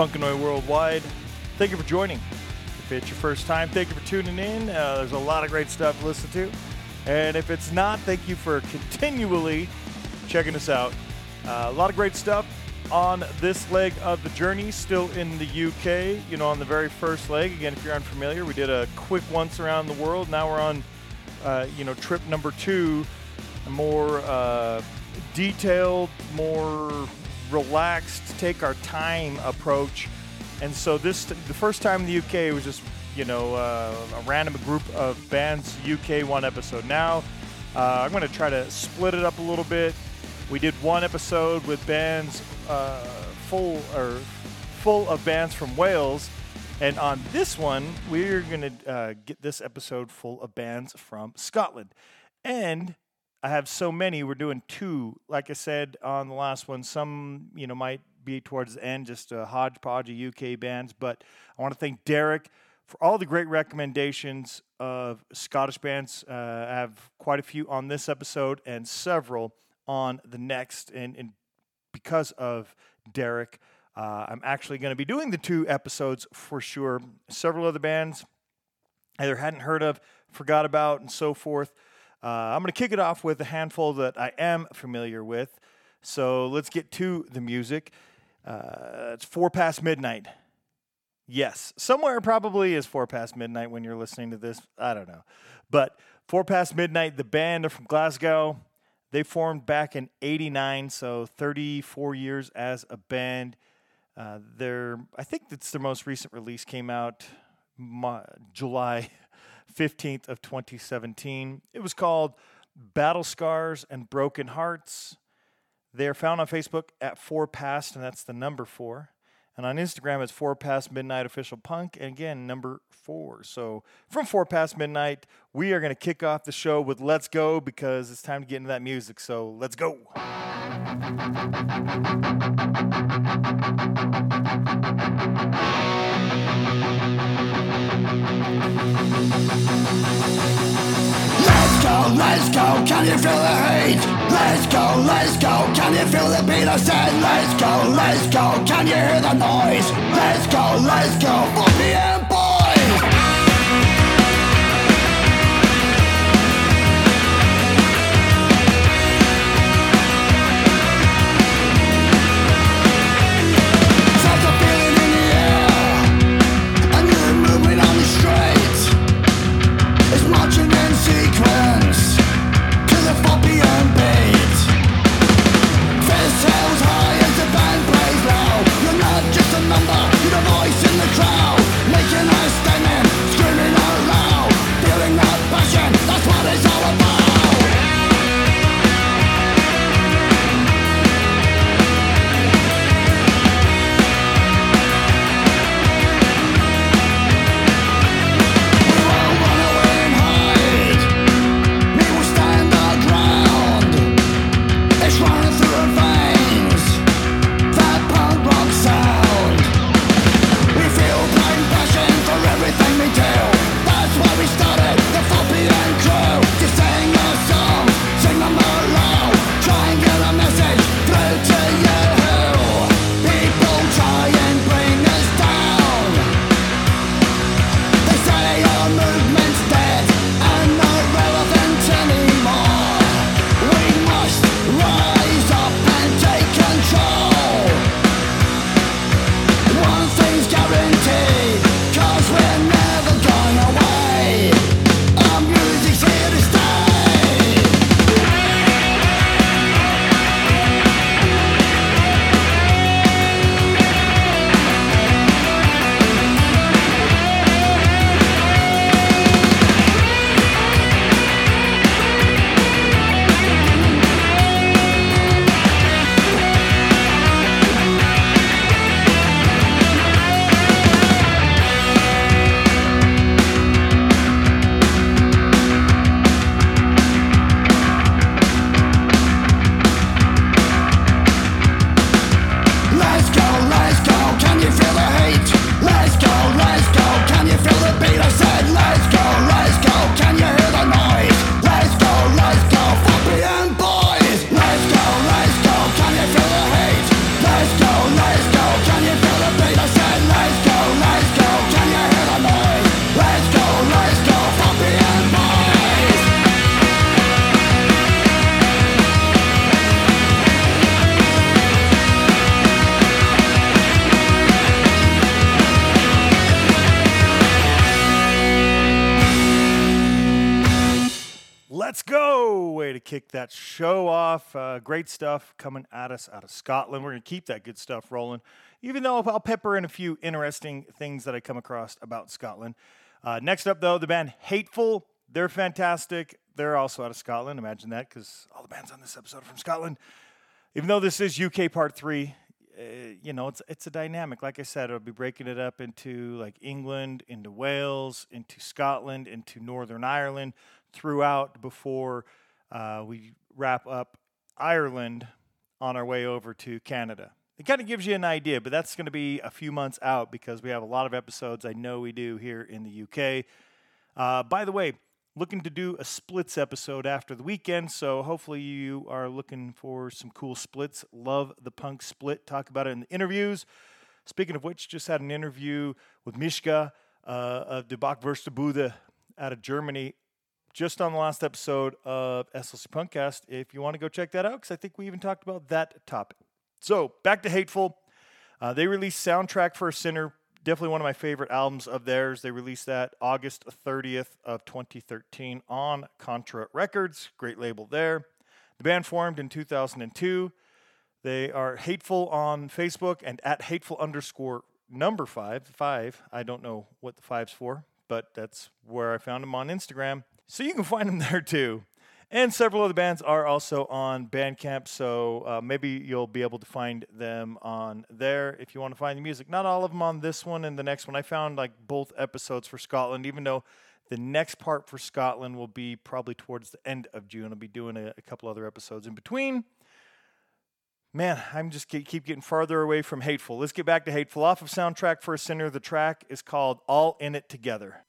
Punk and Oi Worldwide. Thank you for joining. If it's your first time, thank you for tuning in. Uh, there's a lot of great stuff to listen to. And if it's not, thank you for continually checking us out. Uh, a lot of great stuff on this leg of the journey, still in the UK. You know, on the very first leg. Again, if you're unfamiliar, we did a quick once around the world. Now we're on, uh, you know, trip number two, more uh, detailed, more relaxed, take our time approach. And so this, the first time in the UK was just, you know, uh, a random group of bands UK one episode. Now uh, I'm going to try to split it up a little bit. We did one episode with bands uh, full or full of bands from Wales, and on this one we're going to uh, get this episode full of bands from Scotland. And I have so many. We're doing two. Like I said on the last one, some you know might be towards the end, just a hodgepodge of UK bands. But I want to thank Derek for all the great recommendations of Scottish bands. Uh, I have quite a few on this episode and several on the next. And, and because of Derek, uh, I'm actually going to be doing the two episodes for sure. Several other bands either hadn't heard of, forgot about, and so forth. Uh, I'm going to kick it off with a handful that I am familiar with. So let's get to the music. Uh, it's four past midnight. Yes, somewhere probably is four past midnight when you're listening to this. I don't know. But four past midnight, the band are from Glasgow. They formed back in 89, so 34 years as a band. Uh, I think it's their most recent release came out July 15th of 2017. It was called Battle Scars and Broken Hearts. They are found on Facebook at Four Past, and that's the number four. And on Instagram, it's Four Past Midnight Official Punk, and again, number four. So from Four Past Midnight, we are going to kick off the show with Let's Go because it's time to get into that music. So let's go. Let's go, let's go, can you feel the heat? Let's go, let's go, can you feel the beat? I said, let's go, let's go, can you hear the noise? Let's go, let's go, 4 p.m. show off. Uh, great stuff coming at us out of Scotland. We're going to keep that good stuff rolling, even though I'll pepper in a few interesting things that I come across about Scotland. Uh, next up, though, the band Hateful. They're fantastic. They're also out of Scotland. Imagine that, because all the bands on this episode are from Scotland. Even though this is UK Part 3, uh, you know, it's it's a dynamic. Like I said, I'll be breaking it up into like England, into Wales, into Scotland, into Northern Ireland throughout before uh, we wrap up Ireland on our way over to Canada. It kind of gives you an idea, but that's going to be a few months out because we have a lot of episodes. I know we do here in the UK. Uh, by the way, looking to do a splits episode after the weekend, so hopefully you are looking for some cool splits. Love the punk split. Talk about it in the interviews. Speaking of which, just had an interview with Mishka uh, of the. Buddha out of Germany just on the last episode of SLC Punkcast if you want to go check that out because I think we even talked about that topic. So back to Hateful. Uh, they released Soundtrack for a Sinner, definitely one of my favorite albums of theirs. They released that August 30th of 2013 on Contra Records. Great label there. The band formed in 2002. They are Hateful on Facebook and at Hateful underscore number five. Five. I don't know what the five's for, but that's where I found them on Instagram. So you can find them there too. And several of the bands are also on Bandcamp, so uh, maybe you'll be able to find them on there if you want to find the music. Not all of them on this one and the next one. I found like both episodes for Scotland, even though the next part for Scotland will be probably towards the end of June. I'll be doing a, a couple other episodes in between. Man, I'm just keep, keep getting farther away from Hateful. Let's get back to Hateful. Off of Soundtrack for a Sinner, the track is called All in It Together.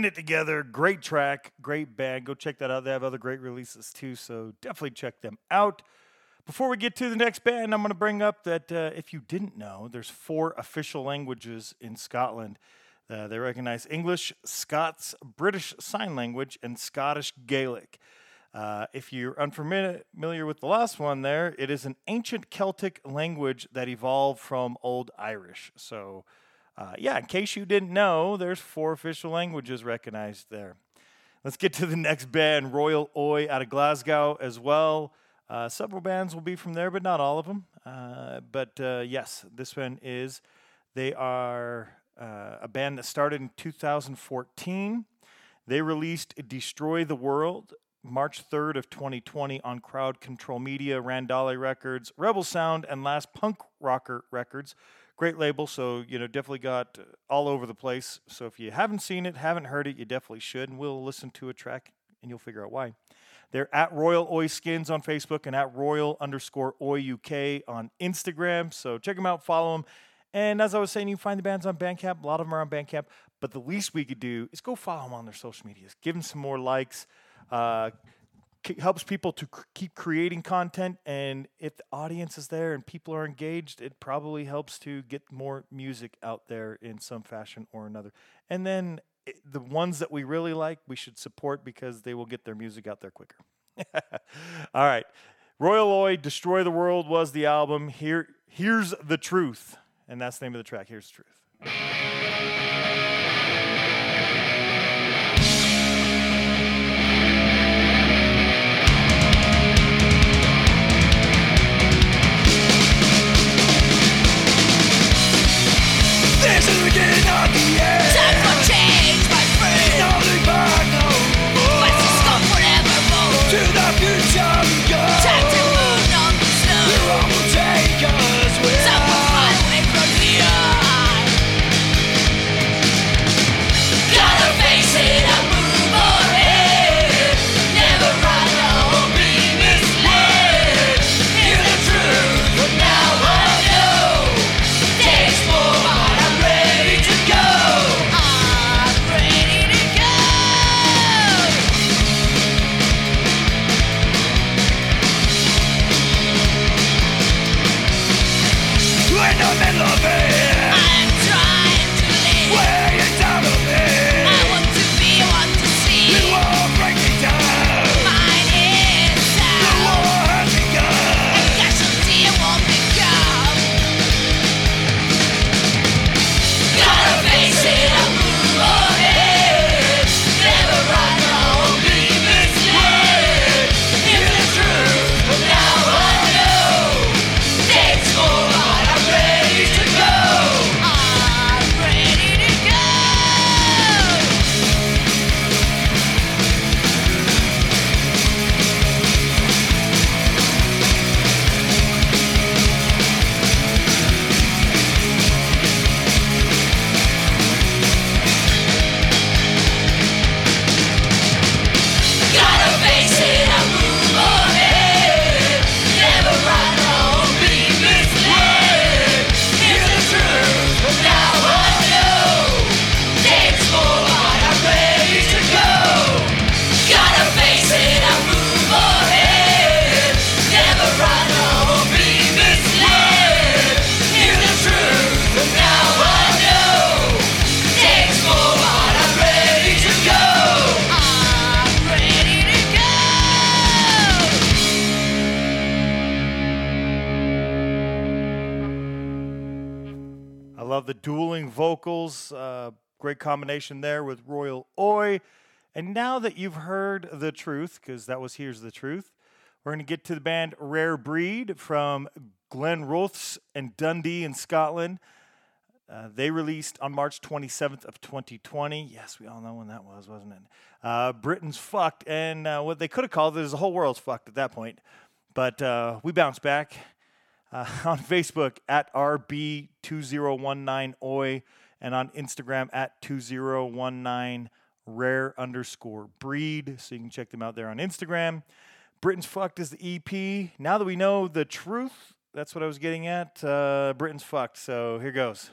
In it together. Great track, great band. Go check that out. They have other great releases too, so definitely check them out. Before we get to the next band, I'm going to bring up that uh, if you didn't know, there's four official languages in Scotland. Uh, they recognize English, Scots, British Sign Language, and Scottish Gaelic. Uh, if you're unfamiliar with the last one there, it is an ancient Celtic language that evolved from Old Irish. So, uh, yeah, in case you didn't know, there's four official languages recognized there. Let's get to the next band, Royal Oi out of Glasgow as well. Uh, several bands will be from there, but not all of them. Uh, but uh, yes, this one is. They are uh, a band that started in 2014. They released "Destroy the World" March 3rd of 2020 on Crowd Control Media, Randale Records, Rebel Sound, and Last Punk Rocker Records. Great label, so you know definitely got uh, all over the place. So if you haven't seen it, haven't heard it, you definitely should, and we'll listen to a track and you'll figure out why. They're at Royal Oi Skins on Facebook and at Royal underscore Oi UK on Instagram. So check them out, follow them. And as I was saying, you find the bands on Bandcamp. A lot of them are on Bandcamp. But the least we could do is go follow them on their social medias. Give them some more likes. Uh, helps people to keep creating content. And if the audience is there and people are engaged, it probably helps to get more music out there in some fashion or another. And then it, the ones that we really like, we should support because they will get their music out there quicker. All right. Royal Oi, Destroy the World was the album. Here, here's the truth. And that's the name of the track. Here's the truth. End. Great combination there with Royal Oi. And now that you've heard the truth, because that was Here's the Truth, we're going to get to the band Rare Breed from Glenrothes and Dundee in Scotland. Uh, they released on March 27th of 2020. Yes, we all know when that was, wasn't it? Uh, Britain's fucked, and uh, what they could have called it is the whole world's fucked at that point. But uh, we bounced back uh, on Facebook at RB2019OI and on Instagram at 2019 rare underscore breed. So you can check them out there on Instagram. Britain's Fucked is the EP. Now that we know the truth, that's what I was getting at. Uh, Britain's Fucked. So here goes.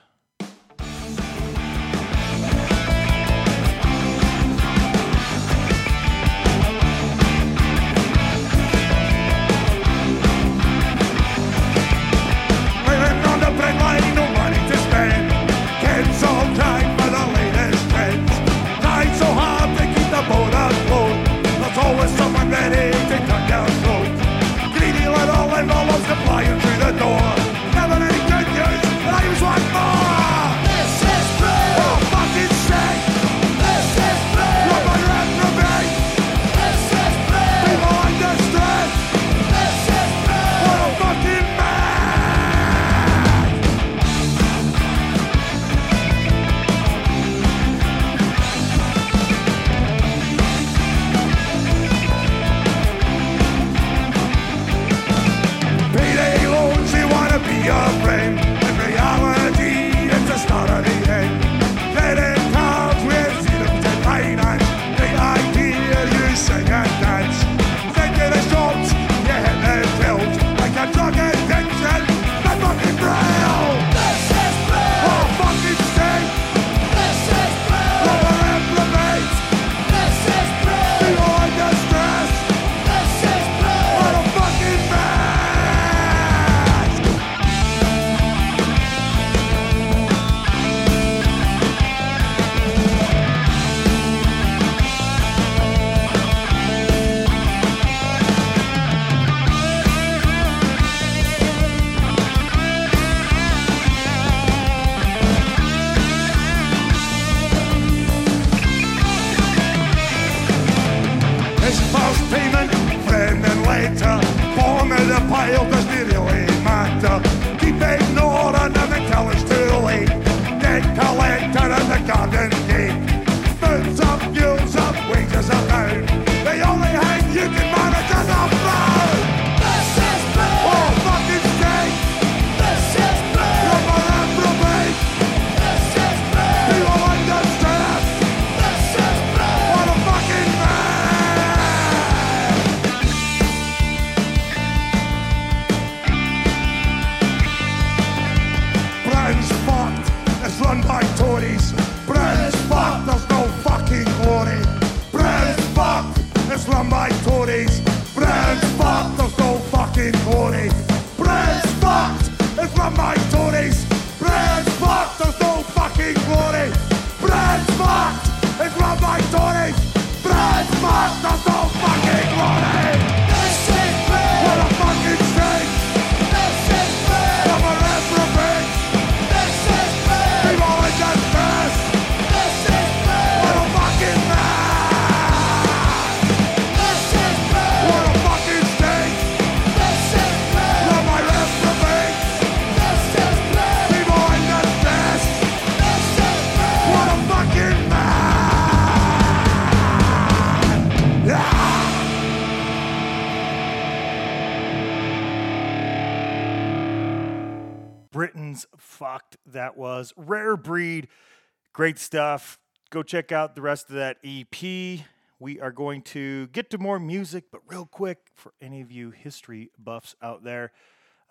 Great stuff. Go check out the rest of that EP. We are going to get to more music, but real quick for any of you history buffs out there,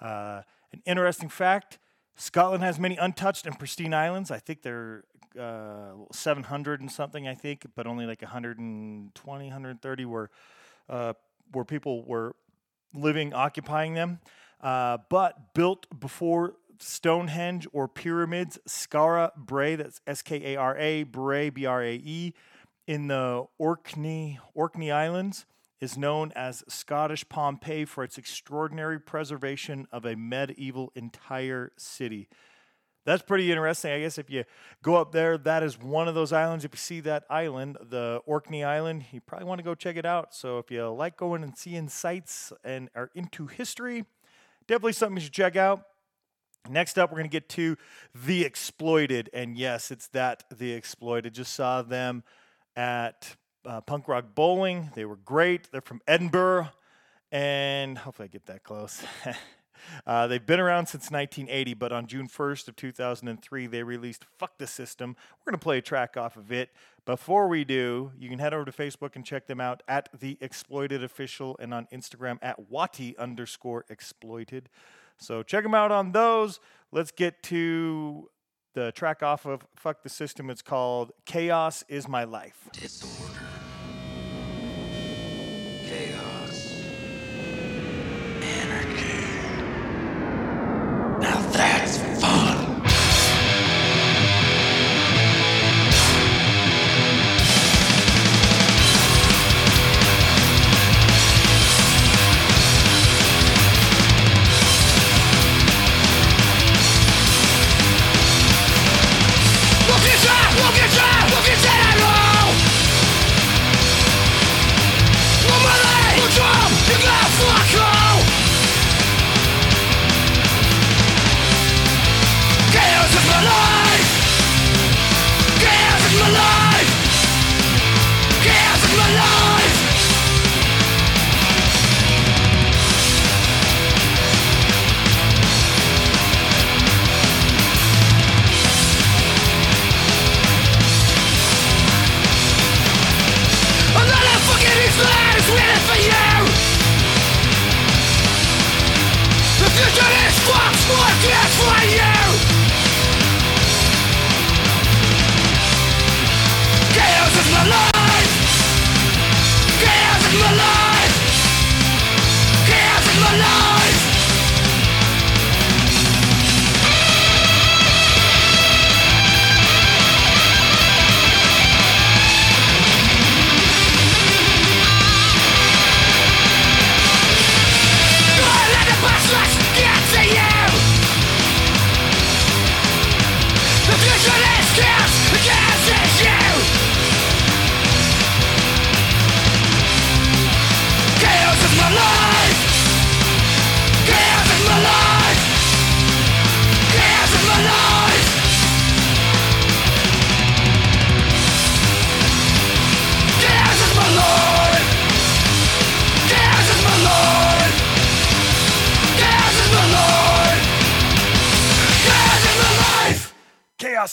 uh, an interesting fact Scotland has many untouched and pristine islands. I think they're uh, 700 and something, I think, but only like 120, 130 were uh, where people were living, occupying them. Uh, but built before Stonehenge or pyramids, Skara Brae, that's S K A R A, Brae, B R A E, in the Orkney, Orkney Islands, is known as Scottish Pompeii for its extraordinary preservation of a medieval entire city. That's pretty interesting. I guess if you go up there, that is one of those islands. If you see that island, the Orkney Island, you probably want to go check it out. So if you like going and seeing sights and are into history, definitely something you should check out. Next up, we're going to get to The Exploited. And yes, it's that The Exploited. Just saw them at uh, Punk Rock Bowling. They were great. They're from Edinburgh. And hopefully I get that close. uh, they've been around since 1980, but on June 1st of 2003, they released Fuck the System. We're going to play a track off of it. Before we do, you can head over to Facebook and check them out at The Exploited Official and on Instagram at Watty underscore exploited. So check them out on those. Let's get to the track off of Fuck the System. It's called Chaos is My Life. Disorder. Chaos.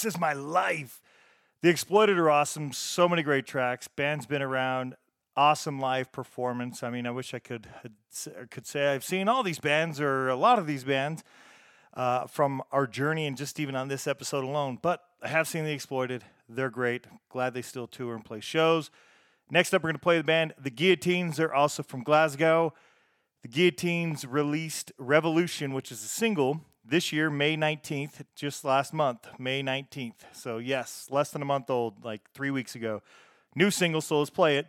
Chaos is my life. The Exploited are awesome. So many great tracks. Band's been around. Awesome live performance. I mean, I wish I could could say I've seen all these bands or a lot of these bands uh, from our journey and just even on this episode alone. But I have seen the Exploited. They're great. Glad they still tour and play shows. Next up, we're going to play the band The Guillotines. They're also from Glasgow. The Guillotines released Revolution, which is a single this year, May 19th, just last month, May 19th. So, yes, less than a month old, like three weeks ago. New single, so let's play it.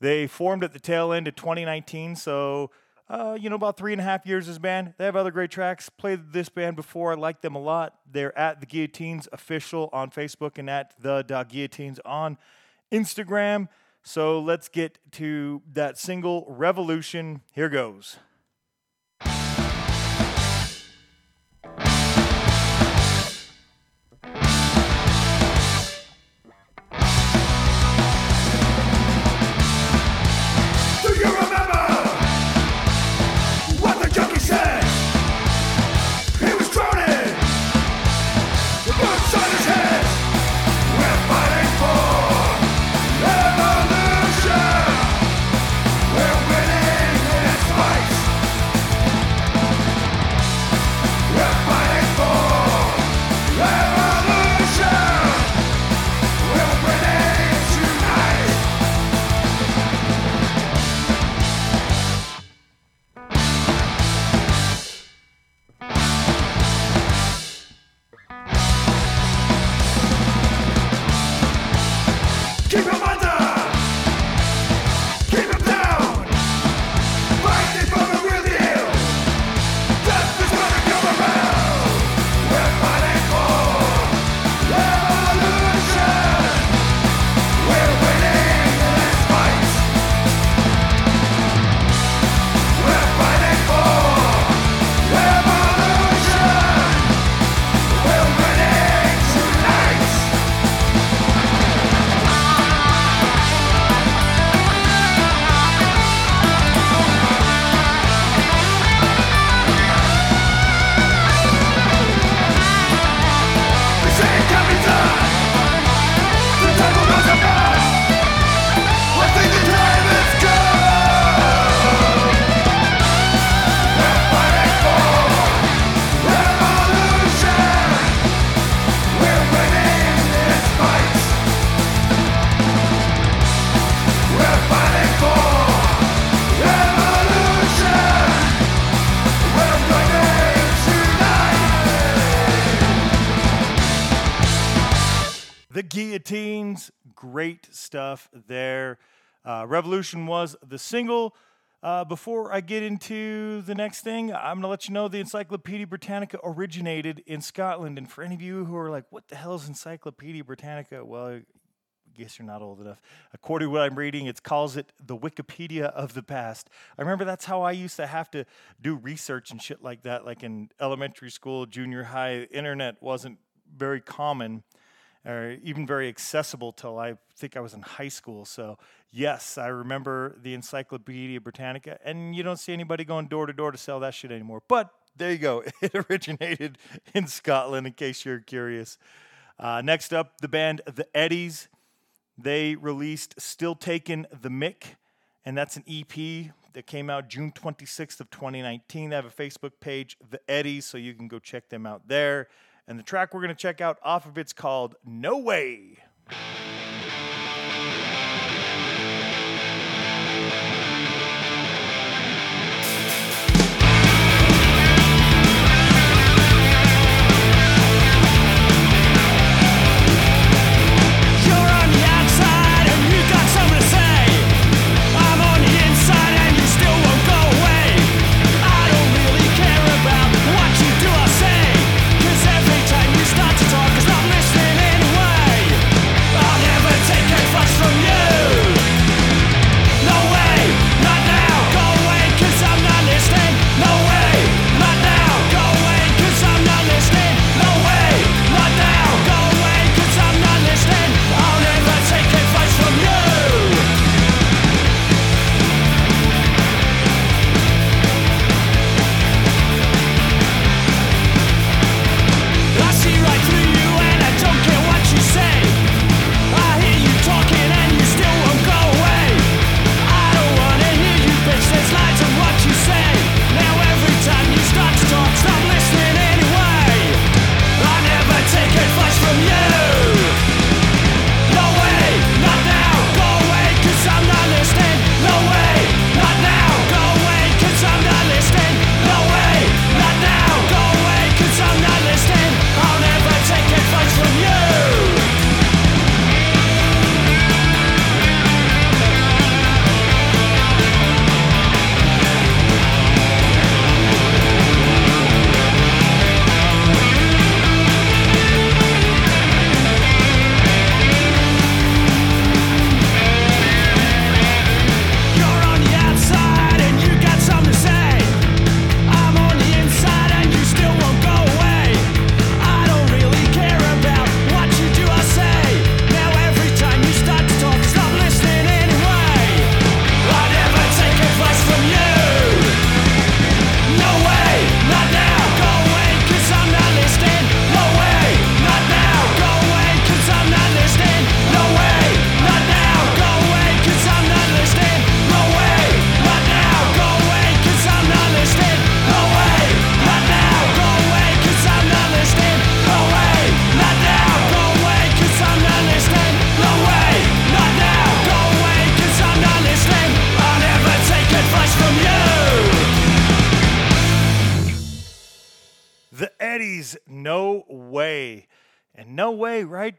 They formed at the tail end of 2019, so, uh, you know, about three and a half years as band. They have other great tracks. Played this band before. I like them a lot. They're at The Guillotines official on Facebook and at The Guillotines on Instagram. So let's get to that single, Revolution. Here goes. Uh, Revolution was the single. Uh, before I get into the next thing, I'm going to let you know the Encyclopedia Britannica originated in Scotland. And for any of you who are like, what the hell is Encyclopedia Britannica? Well, I guess you're not old enough. According to what I'm reading, it calls it the Wikipedia of the past. I remember that's how I used to have to do research and shit like that, like in elementary school, junior high. Internet wasn't very common or even very accessible till I think I was in high school. So, yes, I remember the Encyclopedia Britannica, and you don't see anybody going door to door to sell that shit anymore. But there you go. It originated in Scotland, in case you're curious. Uh, next up, the band The Eddies. They released Still Taking the Mick, and that's an EP that came out June 26th of 2019. They have a Facebook page, The Eddies, so you can go check them out there. And the track we're going to check out off of it's called No Way.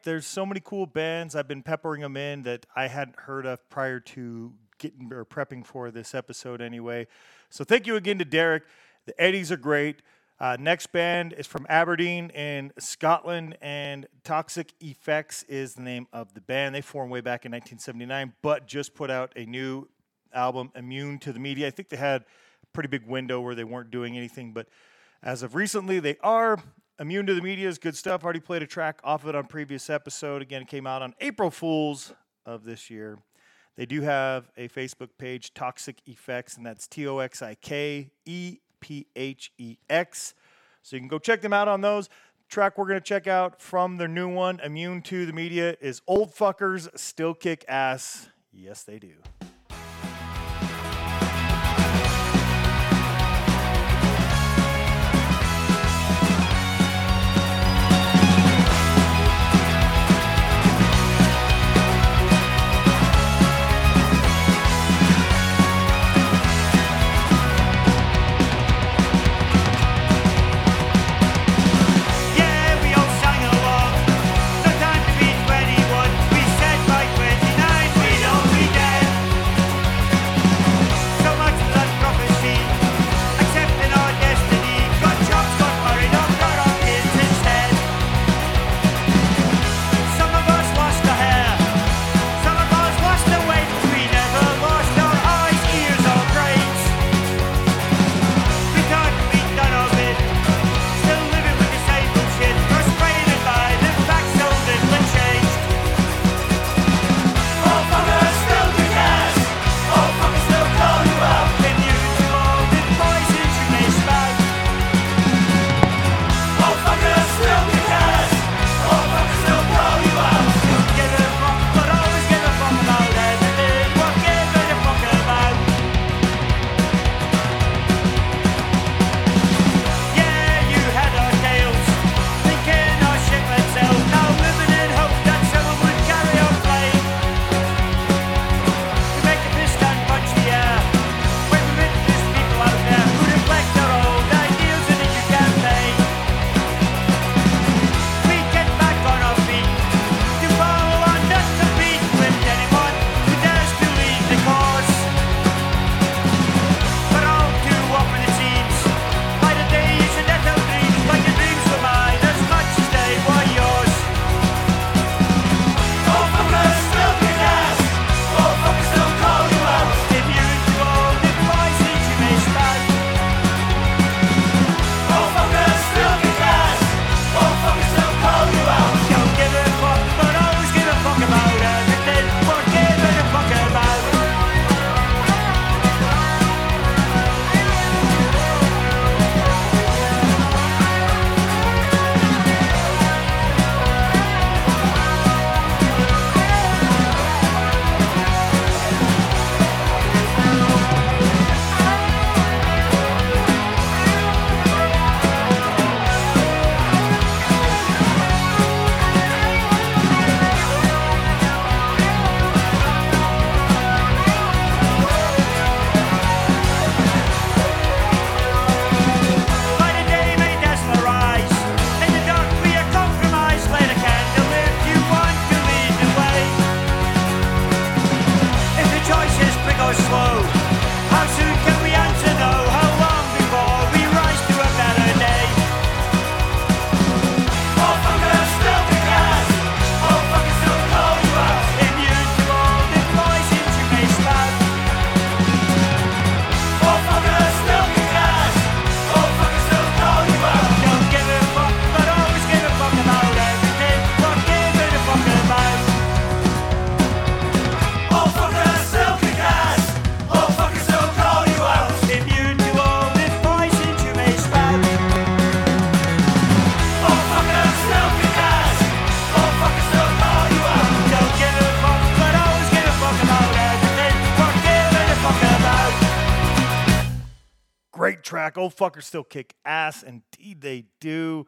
There's so many cool bands. I've been peppering them in that I hadn't heard of prior to getting or prepping for this episode anyway. So thank you again to Derek. The Eddies are great. Uh, next band is from Aberdeen in Scotland, and Toxik Ephex is the name of the band. They formed way back in 1979, but just put out a new album, Immune to the Media. I think they had a pretty big window where they weren't doing anything, but as of recently, they are. Immune to the Media is good stuff. Already played a track off of it on previous episode. Again, it came out on April Fools of this year. They do have a Facebook page, Toxik Ephex, and that's T O X I K E P H E X. So you can go check them out on those. Track we're going to check out from their new one, Immune to the Media, is Old Fuckers Still Kick Ass. Yes, they do. Track. Old fuckers still kick ass. Indeed, they do.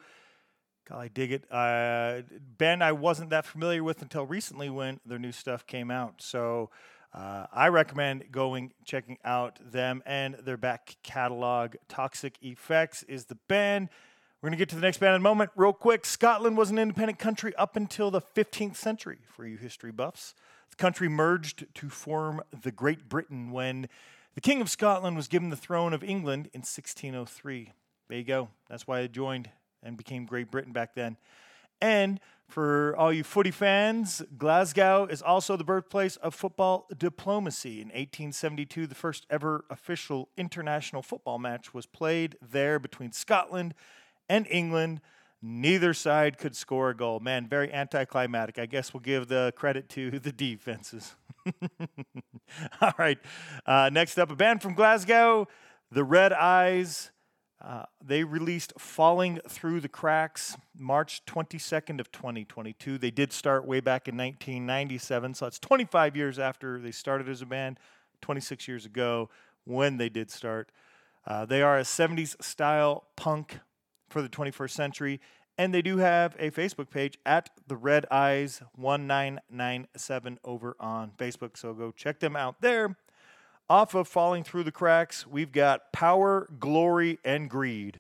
God, I dig it. Uh, band I wasn't that familiar with until recently when their new stuff came out. So uh, I recommend going checking out them and their back catalog. Toxik Ephex is the band. We're going to get to the next band in a moment. Real quick Scotland was an independent country up until the 15th century, for you history buffs. The country merged to form the Great Britain when the King of Scotland was given the throne of England in 1603. There you go. That's why it joined and became Great Britain back then. And for all you footy fans, Glasgow is also the birthplace of football diplomacy. In 1872, the first ever official international football match was played there between Scotland and England. Neither side could score a goal. Man, very anticlimactic. I guess we'll give the credit to the defenses. All right. Uh, next up, a band from Glasgow, the Red Eyes. Uh, they released "Falling Through the Cracks" March 22nd of 2022. They did start way back in 1997, so it's 25 years after they started as a band, 26 years ago when they did start. Uh, they are a 70s style punk for the 21st century, and they do have a Facebook page at the Red Eyes 1997 over on Facebook. So go check them out there. Off of Falling Through the Cracks, we've got Power, Glory, and Greed.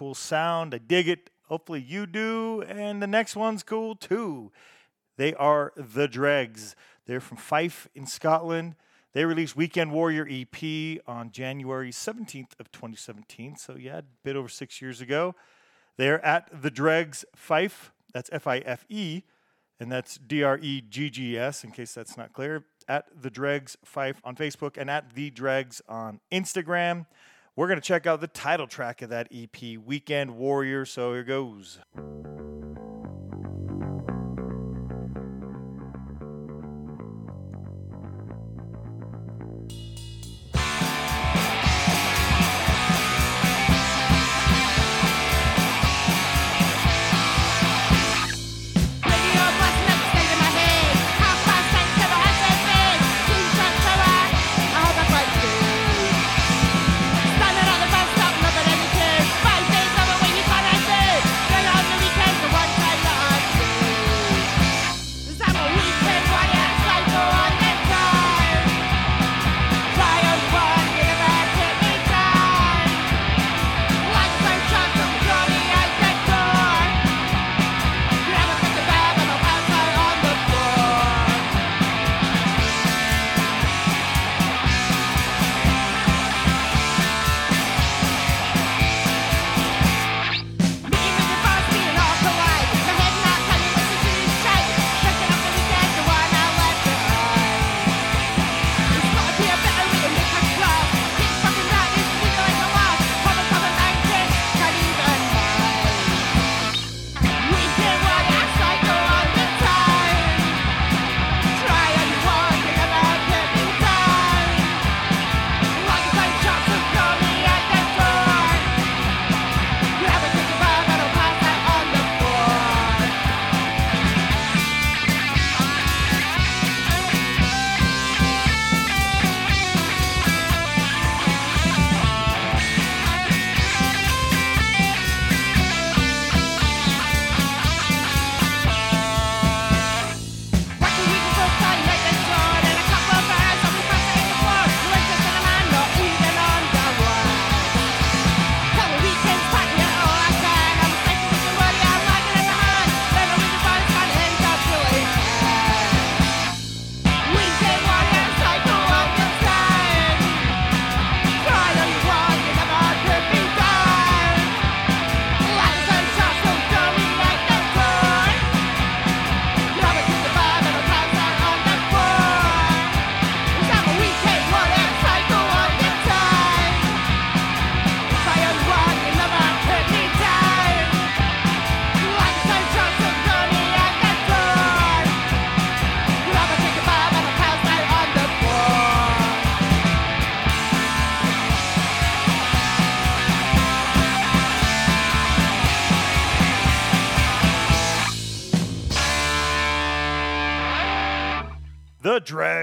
Cool sound. I dig it. Hopefully you do. And the next one's cool too. They are the Dreggs. They're from Fife in Scotland. They released Weekend Warrior EP on January 17th of 2017. So yeah, a bit over six years ago. They're at the Dreggs Fife. That's F-I-F-E, and that's D-R-E-G-G-S. In case that's not clear, at the Dreggs Fife on Facebook and at the Dreggs on Instagram. We're gonna check out the title track of that EP, Weekend Warrior. So here goes.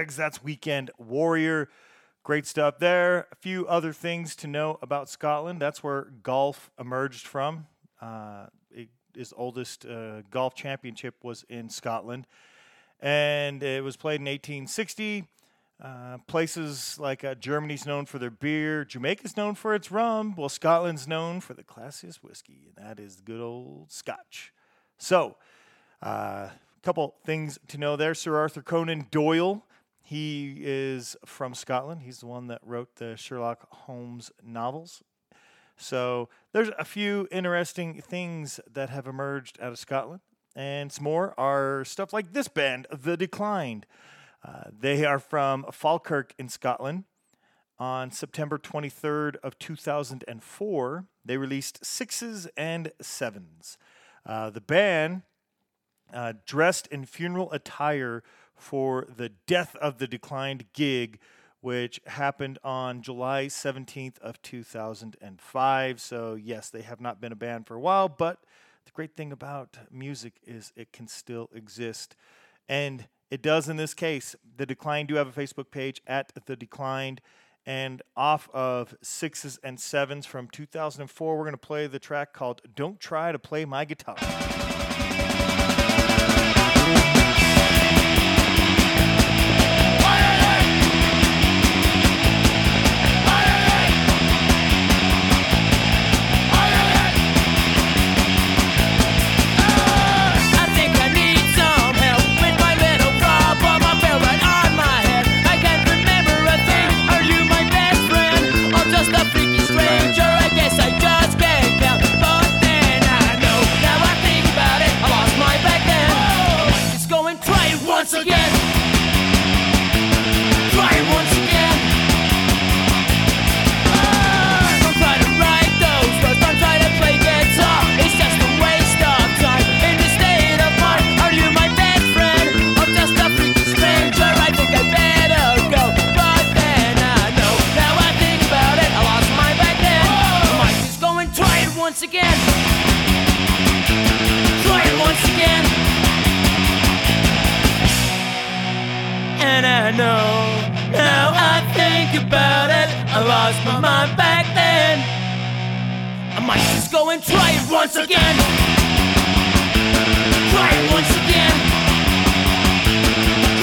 Dreggs, that's Weekend Warrior. Great stuff there. A few other things to know about Scotland. That's where golf emerged from. Uh, it, his oldest uh, golf championship was in Scotland, and it was played in 1860. Uh, places like uh, Germany's known for their beer, Jamaica's known for its rum, well, Scotland's known for the classiest whiskey, and that is good old Scotch. So, a couple things to know there. Sir Arthur Conan Doyle, he is from Scotland. He's the one that wrote the Sherlock Holmes novels. So, there's a few interesting things that have emerged out of Scotland. And some more are stuff like this band, The Declined. Uh, they are from Falkirk in Scotland. On September 23rd of 2004, they released sixes and sevens. Uh, the band uh, dressed in funeral attire for the Death of the Declined gig, which happened on July 17th of 2005. So yes, they have not been a band for a while, but the great thing about music is it can still exist. And it does in this case. The Declined do have a Facebook page at The Declined. And off of sixes and sevens from 2004, we're going to play the track called Don't Try to Play My Guitar. Know, now I think about it. I lost my mind back then. I might just go and try it once again. Try it once again.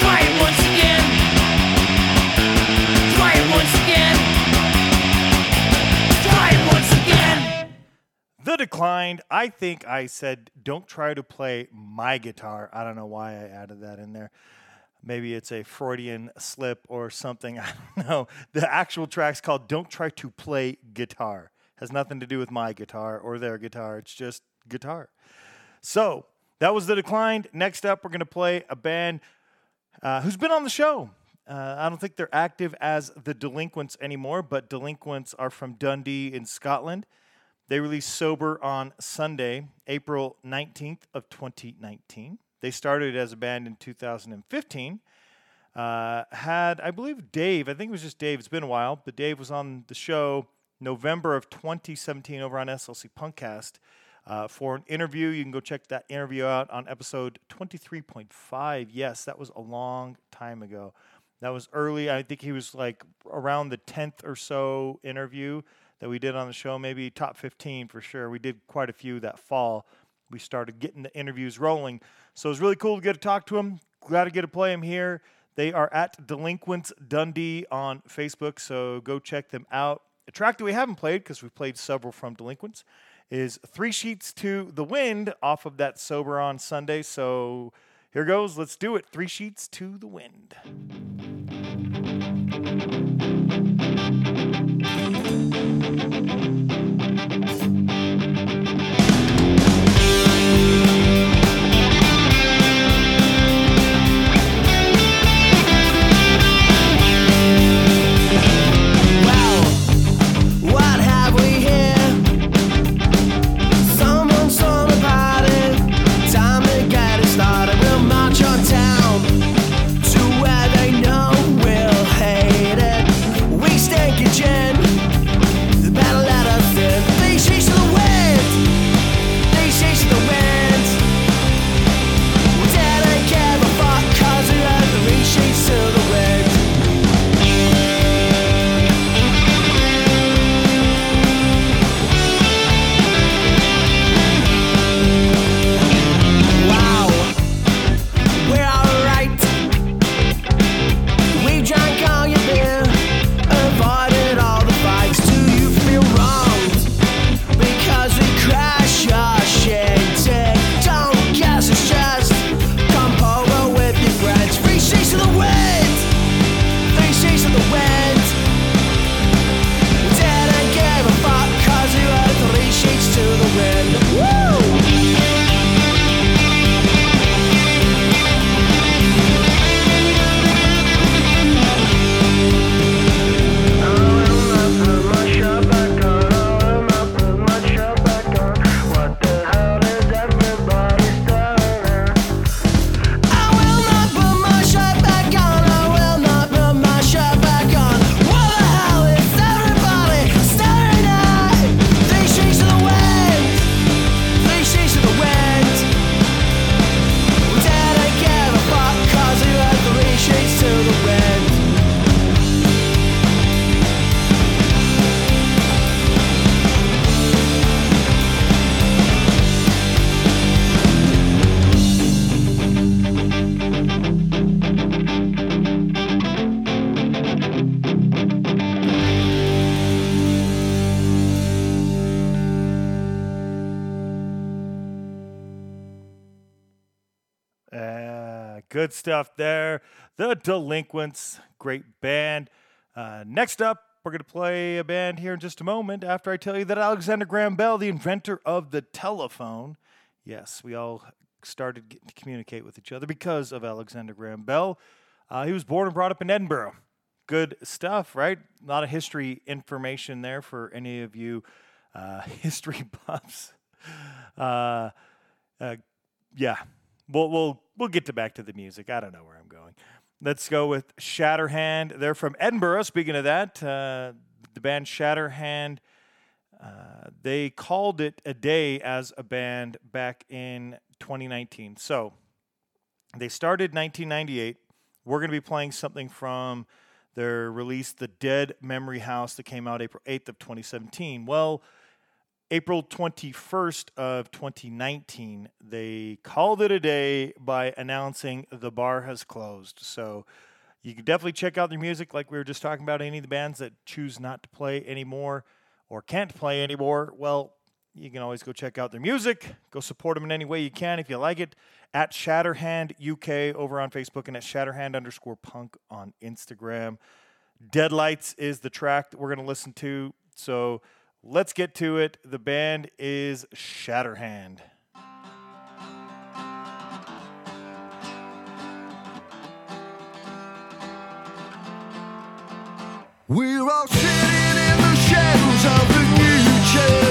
Try it once again. Try it once again. Try it once again. The Declined, I think I said, don't try to play my guitar. I don't know why I added that in there. Maybe it's a Freudian slip or something. I don't know. The actual track's called Don't Try to Play Guitar. Has nothing to do with my guitar or their guitar. It's just guitar. So that was The Declined. Next up, we're going to play a band uh, who's been on the show. Uh, I don't think they're active as the Delinquents anymore, but Delinquents are from Dundee in Scotland. They released Sober on Sunday, April 19th of 2019. They started as a band in 2015. Uh, had, I believe, Dave, I think it was just Dave, it's been a while, but Dave was on the show November of 2017 over on SLC Punkcast uh, for an interview. You can go check that interview out on episode 23.5. Yes, that was a long time ago. That was early. I think he was like around the 10th or so interview that we did on the show, maybe top 15 for sure. We did quite a few that fall. We started getting the interviews rolling. So it was really cool to get to talk to him. Glad to get to play him here. They are at Delinquents Dundee on Facebook, so go check them out. A track that we haven't played because we've played several from Delinquents is Three Sheets to the Wind off of that Sober on Sunday. So here goes. Let's do it. Three Sheets to the Wind. Stuff there. The Delinquents, great band. Uh, next up, we're going to play a band here in just a moment after I tell you that Alexander Graham Bell, the inventor of the telephone, yes, we all started to communicate with each other because of Alexander Graham Bell. Uh, he was born and brought up in Edinburgh. Good stuff, right? A lot of history information there for any of you uh, history buffs. Uh, uh, yeah, we'll we'll we'll get to back to the music. I don't know where I'm going. Let's go with Shatterhand. They're from Edinburgh. Speaking of that, uh, the band Shatterhand. Uh, they called it a day as a band back in 2019. So they started 1998. We're going to be playing something from their release, The Dead Memory House, that came out April 8th of 2017. Well, April 21st of 2019, they called it a day by announcing the bar has closed. So you can definitely check out their music, like we were just talking about. Any of the bands that choose not to play anymore or can't play anymore, well, you can always go check out their music. Go support them in any way you can if you like it. At Shatterhand UK over on Facebook and at Shatterhand underscore punk on Instagram. Deadlights is the track that we're going to listen to. So let's get to it. The band is Shatterhand. We're all sitting in the shadows of the new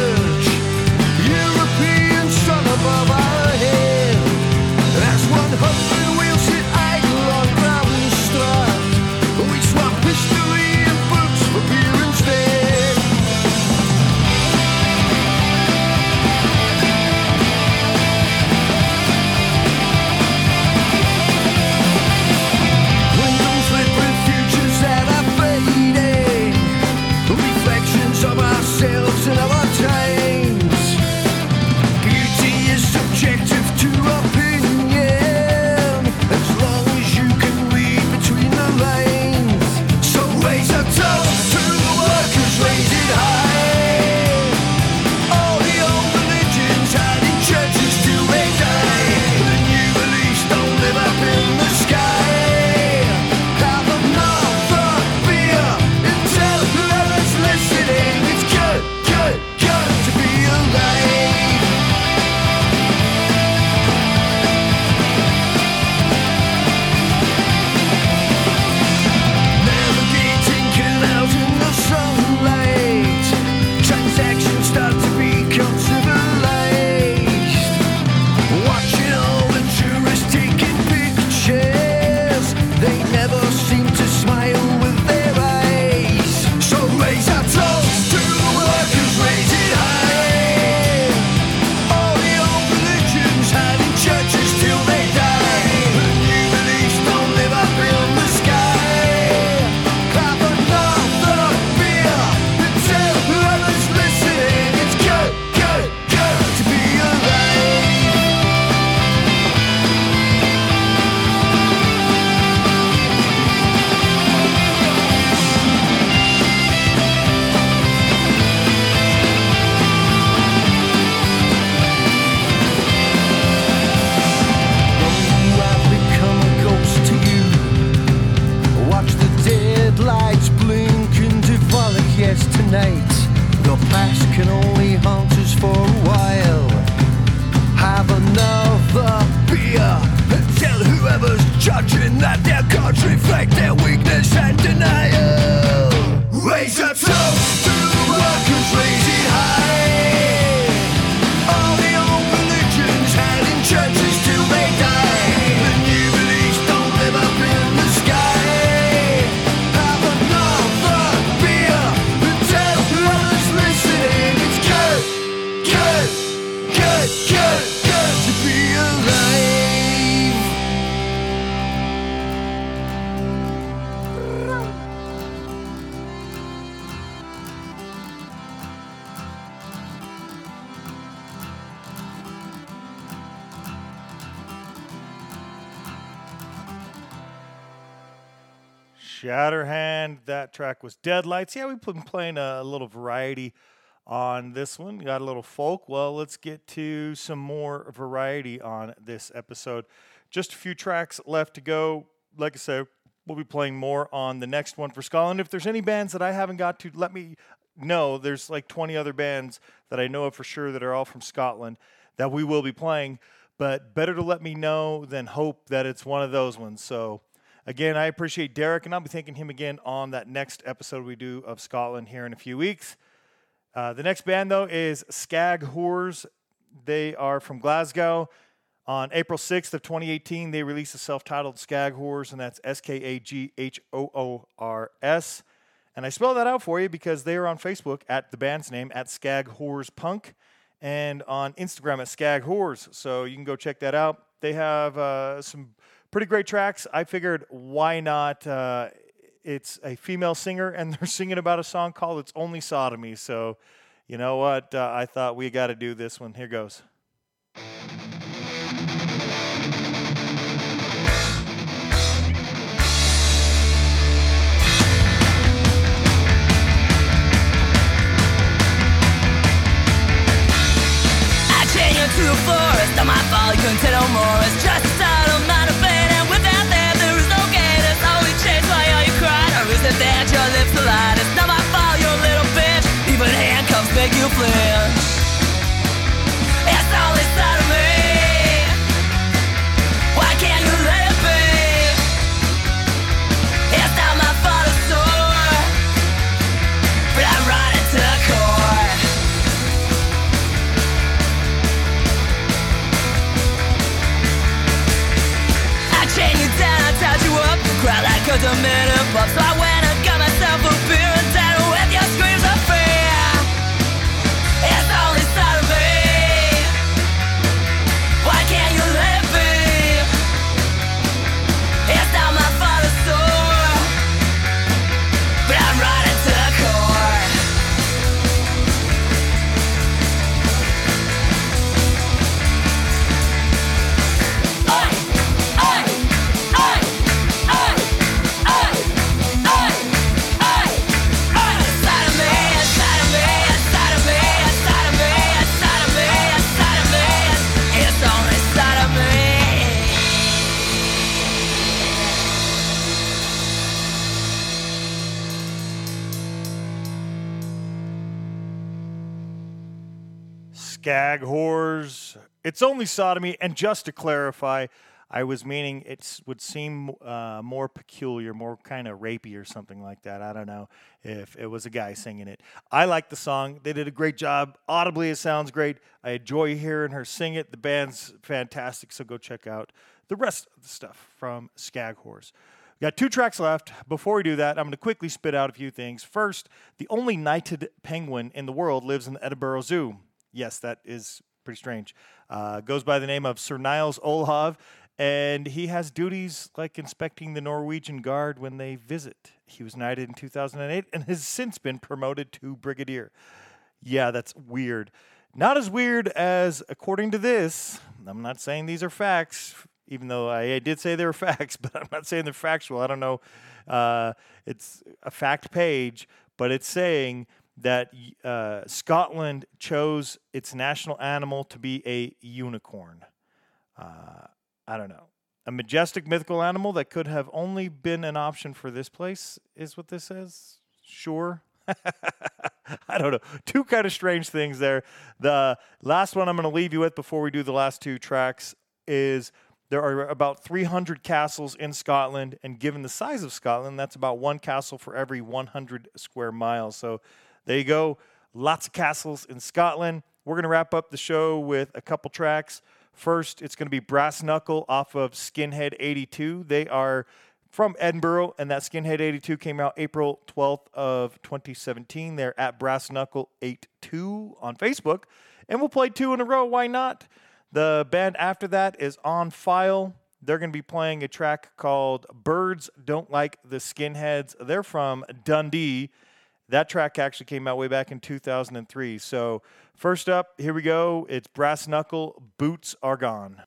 Shatterhand. That track was Deadlights. Yeah, we've been playing a little variety on this one. Got a little folk. Well, let's get to some more variety on this episode. Just a few tracks left to go. Like I said, we'll be playing more on the next one for Scotland. If there's any bands that I haven't got to, let me know. There's like 20 other bands that I know of for sure that are all from Scotland that we will be playing. But better to let me know than hope that it's one of those ones. So, again, I appreciate Derek, and I'll be thanking him again on that next episode we do of Scotland here in a few weeks. Uh, the next band, though, is Skag Hoors. They are from Glasgow. On April 6th of 2018, they released a self-titled Skag Hoors, and that's S-K-A-G-H-O-O-R-S. And I spell that out for you because they are on Facebook at the band's name, at Skag Hoors Punk, and on Instagram at Skag Hoors. So you can go check that out. They have uh, some pretty great tracks. I figured, why not? Uh, it's a female singer, and they're singing about a song called It's Only Sodomy. So, you know what? Uh, I thought we got to do this one. Here goes. A forest, not my couldn't take no more. It's just amount of pain, that your lips lied? It's not my fault, you're little bitch. Even handcuffs make you flinch. It's only side of me. Why can't you let it be? It's not my fault, it's sore. But I'm running to the core. I chain you down, I tied you up, cry like a demented It's only sodomy. And just to clarify, I was meaning it would seem uh, more peculiar, more kind of rapey or something like that. I don't know if it was a guy singing it. I like the song. They did a great job. Audibly, it sounds great. I enjoy hearing her sing it. The band's fantastic. So go check out the rest of the stuff from Skag Hoors. We got two tracks left. Before we do that, I'm going to quickly spit out a few things. First, the only knighted penguin in the world lives in the Edinburgh Zoo. Yes, that is pretty strange. Uh, goes by the name of Sir Nils Olav, and he has duties like inspecting the Norwegian Guard when they visit. He was knighted in 2008 and has since been promoted to brigadier. Yeah, that's weird. Not as weird as, according to this, I'm not saying these are facts, even though I, I did say they were facts, but I'm not saying they're factual. I don't know. Uh, it's a fact page, but it's saying that uh, Scotland chose its national animal to be a unicorn. Uh, I don't know. A majestic mythical animal that could have only been an option for this place is what this says. Sure. I don't know. Two kind of strange things there. The last one I'm going to leave you with before we do the last two tracks is there are about 300 castles in Scotland, and given the size of Scotland, that's about one castle for every 100 square miles. So there you go. Lots of castles in Scotland. We're going to wrap up the show with a couple tracks. First, it's going to be Brass Knuckle off of Skinhead 82. They are from Edinburgh, and that Skinhead 82 came out April 12th of 2017. They're at Brass Knuckle 82 on Facebook, and we'll play two in a row. Why not? The band after that is On File. They're going to be playing a track called Birds Don't Like the Skinheads. They're from Dundee. That track actually came out way back in 2003. So, first up, here we go. It's Brass Knuckle, Boots Are Gone.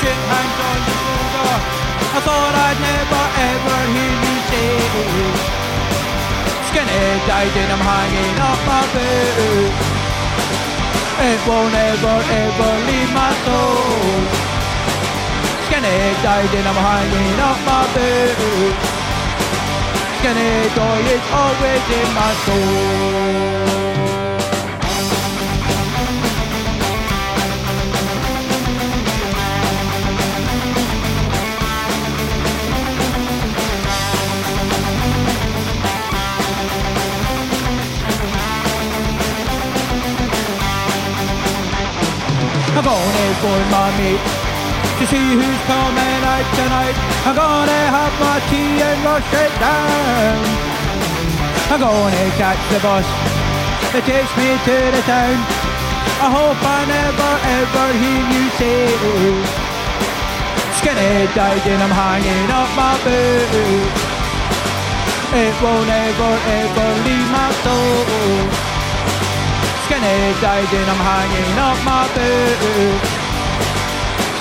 Shit hangs on the shoulder. I thought I'd never ever hear you say it Skinny died and I'm hanging up my boot It won't ever ever leave my soul Skinny died and I'm hanging up my boot Skinny joy is always in my soul I'm gonna phone eh, my mate to see who's coming out tonight. I'm gonna have my tea and rush it down. I'm gonna catch the bus that takes me to the town. I hope I never ever hear you say Skinny died and I'm hanging up my boot. It won't ever ever leave my soul. Skinny died and I'm hanging up my boots.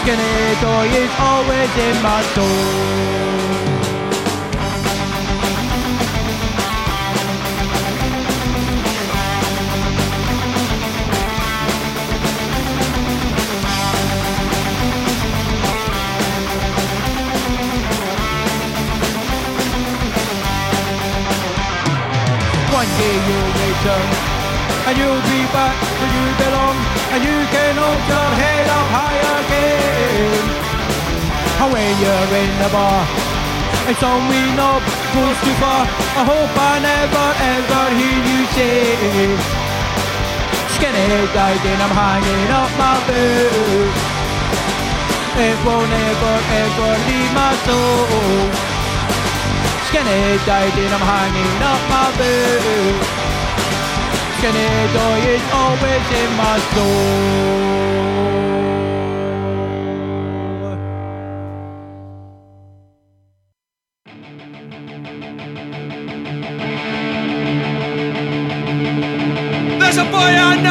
Skinny joy is always in my soul. One day you'll return and you'll be back where you belong and you can hold your head up high again. And when you're in the bar and some we know goes too far, I hope I never ever hear you say died and I'm hanging up my boot. It won't ever ever leave my soul. Skinny died and I'm hanging up my boot. Joy is always in my soul. There's a boy I know.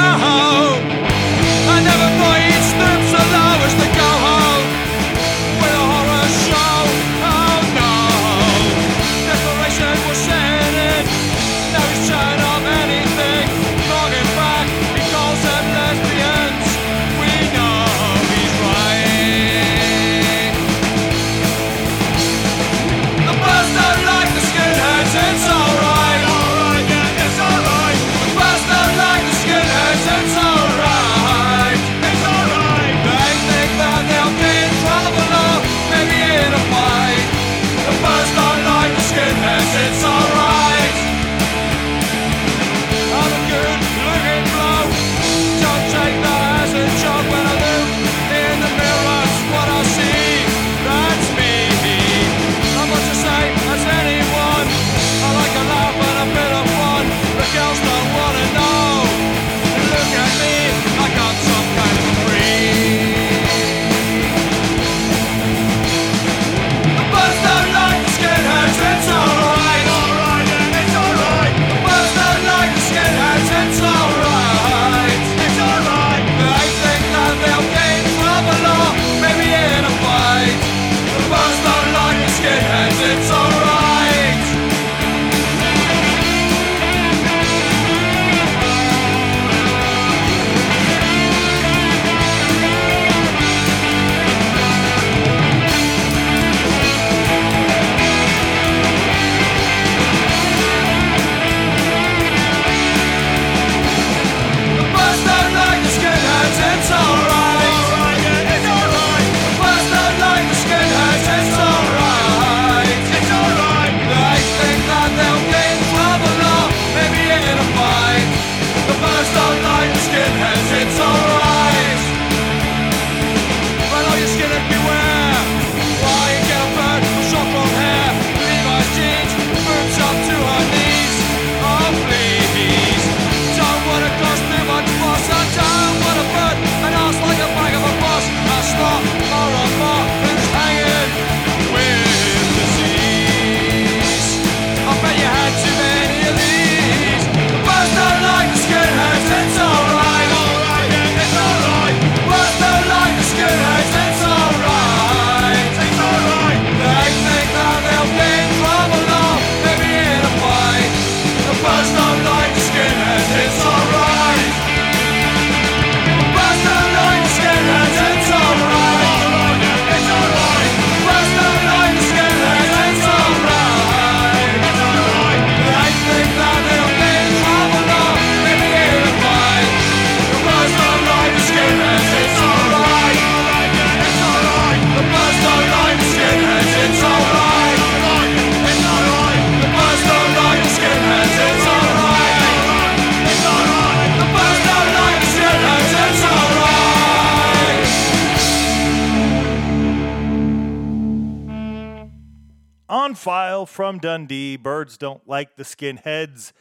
Dundee. Birds don't like the skinheads.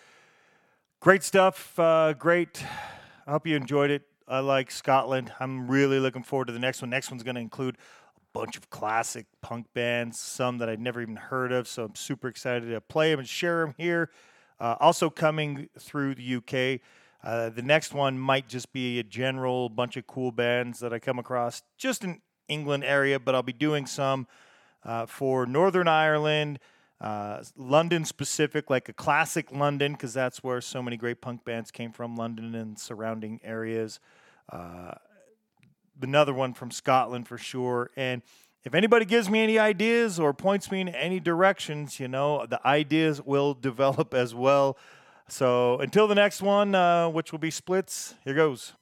Great stuff. Uh, great. I hope you enjoyed it. I like Scotland. I'm really looking forward to the next one. Next one's going to include a bunch of classic punk bands, some that I'd never even heard of. So I'm super excited to play them and share them here. Uh, also coming through the UK. Uh, the next one might just be a general bunch of cool bands that I come across just in England area, but I'll be doing some uh, for Northern Ireland, uh, London specific, like a classic London, because that's where so many great punk bands came from, London and surrounding areas. Uh, another one from Scotland for sure. And if anybody gives me any ideas or points me in any directions, you know, the ideas will develop as well. So until the next one, uh, which will be splits, here goes.